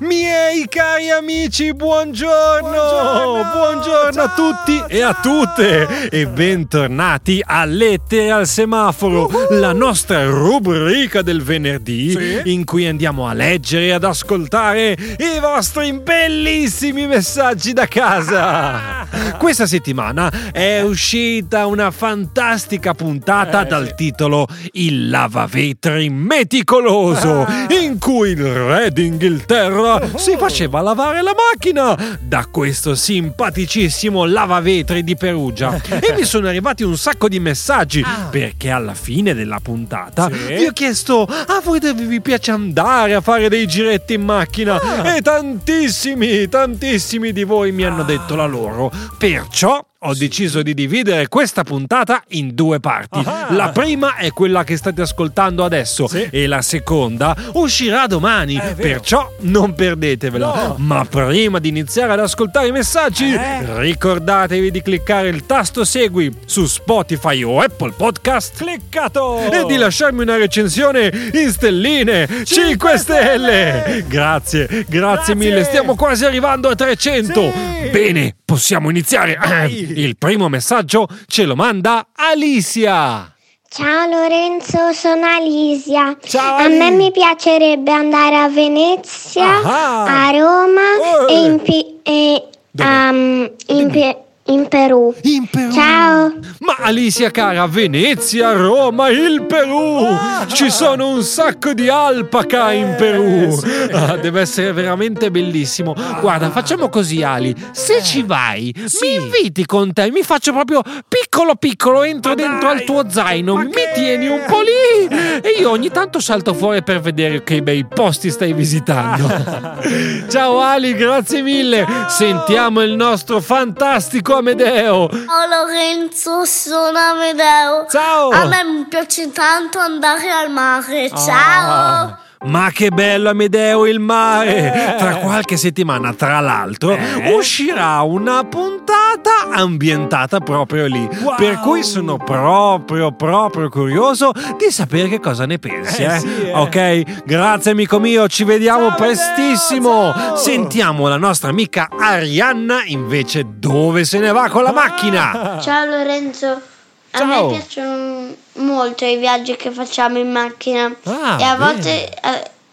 Miei cari amici, buongiorno! Buongiorno, buongiorno a tutti e a tutte! E bentornati a Lettere al semaforo, uh-huh. la nostra rubrica del venerdì sì? in cui andiamo a leggere e ad ascoltare i vostri bellissimi messaggi da casa. Ah. Questa settimana è uscita una fantastica puntata eh, dal sì. titolo Il lavavetri meticoloso, ah. in cui il re d'Inghilterra si faceva lavare la macchina da questo simpaticissimo lavavetri di Perugia. e mi sono arrivati un sacco di messaggi ah. perché alla fine della puntata sì. vi ho chiesto a voi dove vi piace andare a fare dei giretti in macchina ah. e tantissimi, tantissimi di voi mi hanno detto la loro. Perciò ho deciso di dividere questa puntata in due parti. Ah. La prima è quella che state ascoltando adesso sì. e la seconda uscirà domani, perciò non perdetevela. No. Ma prima di iniziare ad ascoltare i messaggi, eh? ricordatevi di cliccare il tasto segui su Spotify o Apple Podcast. Cliccato! E di lasciarmi una recensione in stelline 5, 5 stelle. stelle. Grazie, grazie, grazie, mille. Stiamo quasi arrivando a 300. Sì. Bene, possiamo iniziare. Vai. Il primo messaggio ce lo manda Alicia. Ciao Lorenzo, sono Alicia. Ciao. A me mi piacerebbe andare a Venezia, ah. a Roma oh. e in, e, um, in, in Perù. In Perù. Ciao. Ma Alicia cara, Venezia, Roma, il Perù. Ah. Ci sono un sacco di alpaca in Perù. Ah, deve essere veramente bellissimo. Guarda, facciamo così Ali. Se eh. ci vai, sì. mi inviti con te. Mi faccio proprio piccolo piccolo, entro Ma dentro dai. al tuo zaino. Mi tieni un po' lì. E io ogni tanto salto fuori per vedere che bei posti stai visitando. Ciao Ali, grazie mille. Ciao. Sentiamo il nostro fantastico Amedeo. Ciao Lorenzo, sono Amedeo. Ciao. A me mi piace tanto andare al mare. Ciao. Ah. Ma che bello Amedeo il mare! Eh. Tra qualche settimana, tra l'altro, eh. uscirà una puntata ambientata proprio lì. Wow. Per cui sono proprio, proprio curioso di sapere che cosa ne pensi. Eh, eh? Sì, eh. ok? Grazie amico mio, ci vediamo ciao, prestissimo. Ciao. Sentiamo la nostra amica Arianna invece dove se ne va con la macchina. Ciao Lorenzo. A me piacciono molto i viaggi che facciamo in macchina ah, e a volte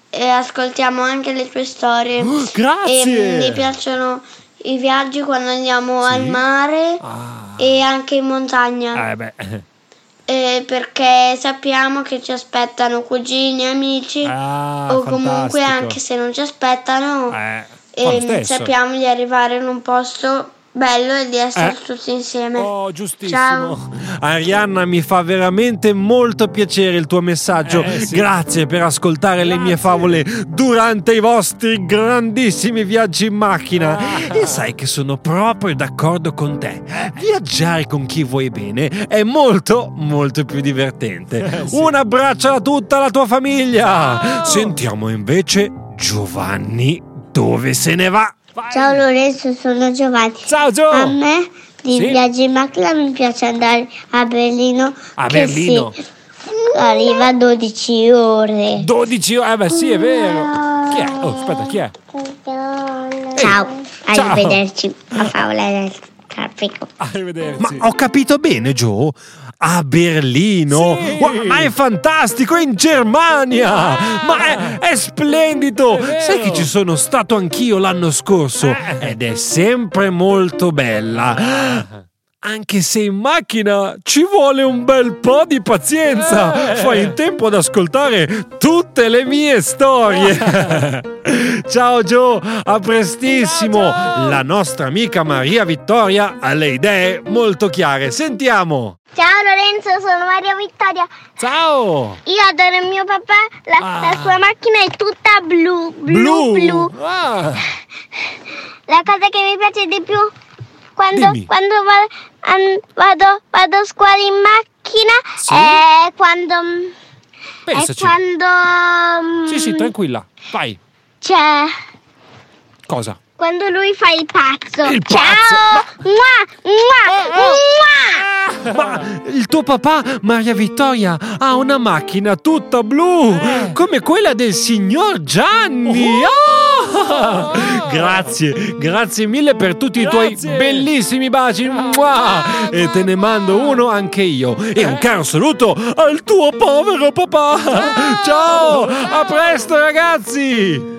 eh, ascoltiamo anche le tue storie. Oh, grazie! E mi piacciono i viaggi quando andiamo sì? al mare ah. e anche in montagna. Eh beh. Eh, perché sappiamo che ci aspettano cugini, amici ah, o comunque anche se non ci aspettano eh, sappiamo di arrivare in un posto bello è di essere eh? tutti insieme. Oh, giustissimo. Ciao. Arianna, mi fa veramente molto piacere il tuo messaggio. Eh, sì. Grazie per ascoltare Grazie. le mie favole durante i vostri grandissimi viaggi in macchina. Ah. E sai che sono proprio d'accordo con te. Viaggiare con chi vuoi bene è molto, molto più divertente. Eh, sì. Un abbraccio a tutta la tua famiglia. Ciao. Sentiamo invece Giovanni dove se ne va. Ciao Lorenzo, sono Giovanni. Ciao Gio! A me di sì? viaggi in macchina mi piace andare a Berlino. A Berlino? Sì, arriva a 12 ore. 12 ore? Eh beh sì, è vero. Chi è? Oh, aspetta, chi è? Ciao, Ciao. arrivederci. A favola traffico. Arrivederci. Ma ho capito bene, Gio? a Berlino. Sì. Wow, ma è fantastico, è in Germania! Ah. Ma è, è splendido! È Sai che ci sono stato anch'io l'anno scorso eh. ed è sempre molto bella. Anche se in macchina ci vuole un bel po' di pazienza, eh. fai in tempo ad ascoltare tutte le mie storie. ciao Gio, a prestissimo. Ciao, ciao. La nostra amica Maria Vittoria ha le idee molto chiare. Sentiamo. Ciao Lorenzo, sono Maria Vittoria. Ciao! Io adoro il mio papà, la, ah. la sua macchina è tutta blu, blu, blu. blu. Ah. La cosa che mi piace di più quando, quando vado, vado, vado, a scuola in macchina sì? è quando Pensaci. È quando... mm, Sì, sì, tranquilla. Vai. C'è... Cosa? Quando lui fa il pazzo. Il Ciao! pazzo? Mua, mua, mua. Ma il tuo papà, Maria Vittoria, ha una macchina tutta blu, come quella del signor Gianni. Ah! Grazie, grazie mille per tutti i tuoi Grazie. bellissimi baci. Mua! E te ne mando uno anche io. E un caro saluto al tuo povero papà. Ciao, a presto ragazzi.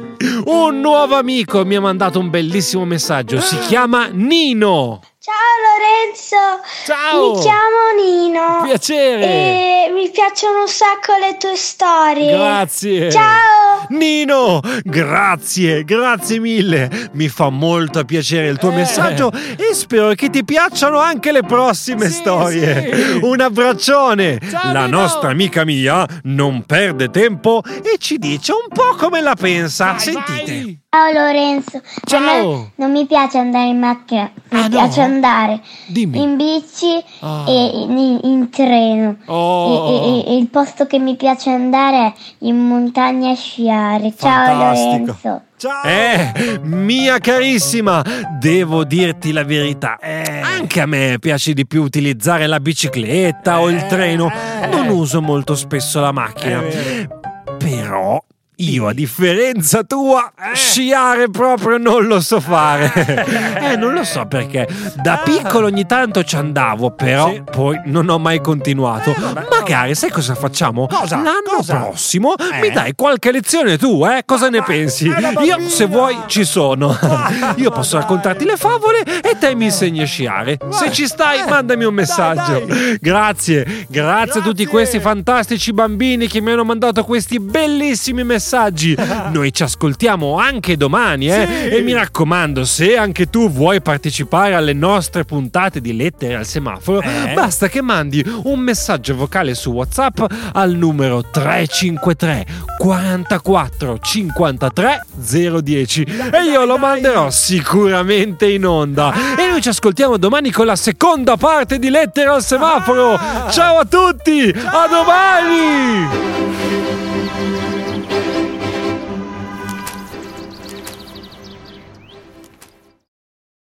Un nuovo amico mi ha mandato un bellissimo messaggio. Si chiama Nino. Ciao Lorenzo, Ciao. mi chiamo Nino Piacere. e mi piacciono un sacco le tue storie. Grazie. Ciao. Nino, grazie, grazie mille. Mi fa molto piacere il tuo Eh. messaggio e spero che ti piacciono anche le prossime Sì, storie. sì. Un abbraccione. Ciao, la Nino. nostra amica Mia non perde tempo e ci dice un po' come la pensa. Vai, Sentite. vai. Ciao Lorenzo. Ciao. Non mi piace andare in macchina, mi Ah, no? piace andare Dimmi. in bici Ah. e in, in treno. Oh. E, e- e il posto che mi piace andare è in montagna a sciare. Ciao Fantastico. Lorenzo. Ciao. Eh, mia carissima, devo dirti la verità. Eh. Anche a me piace di più utilizzare la bicicletta o il treno. Non uso molto spesso la macchina. Però io, a differenza tua, sciare proprio non lo so fare. eh, non lo so perché. Da piccolo ogni tanto ci andavo, però Sì. poi non ho mai continuato. vabbè, Magari, sai cosa facciamo? Cosa? L'anno Cosa? prossimo Eh? mi dai qualche lezione tu, eh? Cosa ne pensi? è una Io, se vuoi, ci sono. Io posso dai. raccontarti le favole e te mi insegni a sciare. Se ci stai, Eh, mandami un messaggio. dai. Grazie, grazie a tutti questi fantastici bambini che mi hanno mandato questi bellissimi messaggi. Noi ci ascoltiamo anche domani, eh? Sì. E mi raccomando, se anche tu vuoi partecipare alle nostre puntate di lettere al semaforo, Eh? basta che mandi un messaggio vocale su WhatsApp al numero 353 44 53 010 e io lo manderò sicuramente in onda. E noi ci ascoltiamo domani con la seconda parte di lettere al semaforo. Ciao a tutti, a domani!